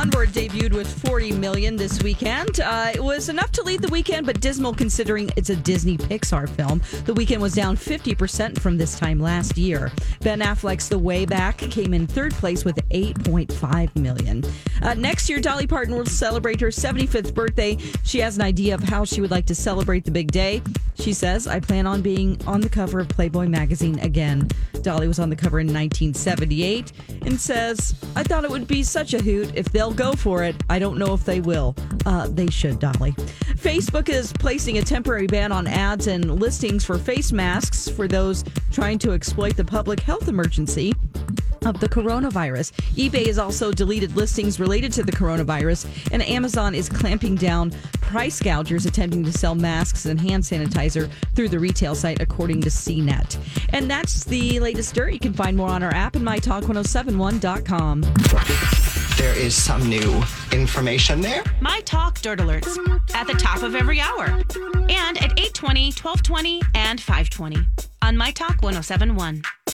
Onward debuted with 40 million this weekend. Uh, it was enough to lead the weekend, but dismal considering it's a Disney Pixar film. The weekend was down 50% from this time last year. Ben Affleck's The Way Back came in third place with 8.5 million. Uh, next year, Dolly Parton will celebrate her 75th birthday. She has an idea of how she would like to celebrate the big day. She says, I plan on being on the cover of Playboy magazine again. Dolly was on the cover in 1978 and says, I thought it would be such a hoot if they'll go for it. I don't know if they will. Uh, they should, Dolly. Facebook is placing a temporary ban on ads and listings for face masks for those trying to exploit the public health emergency of the coronavirus. eBay has also deleted listings related to the coronavirus, and Amazon is clamping down price gougers attempting to sell masks and hand sanitizer through the retail site, according to CNET. And that's the latest dirt. You can find more on our app and mytalk1071.com. There is some new information there. My Talk Dirt Alerts at the top of every hour and at 820, 1220, and 520 on My Talk 1071.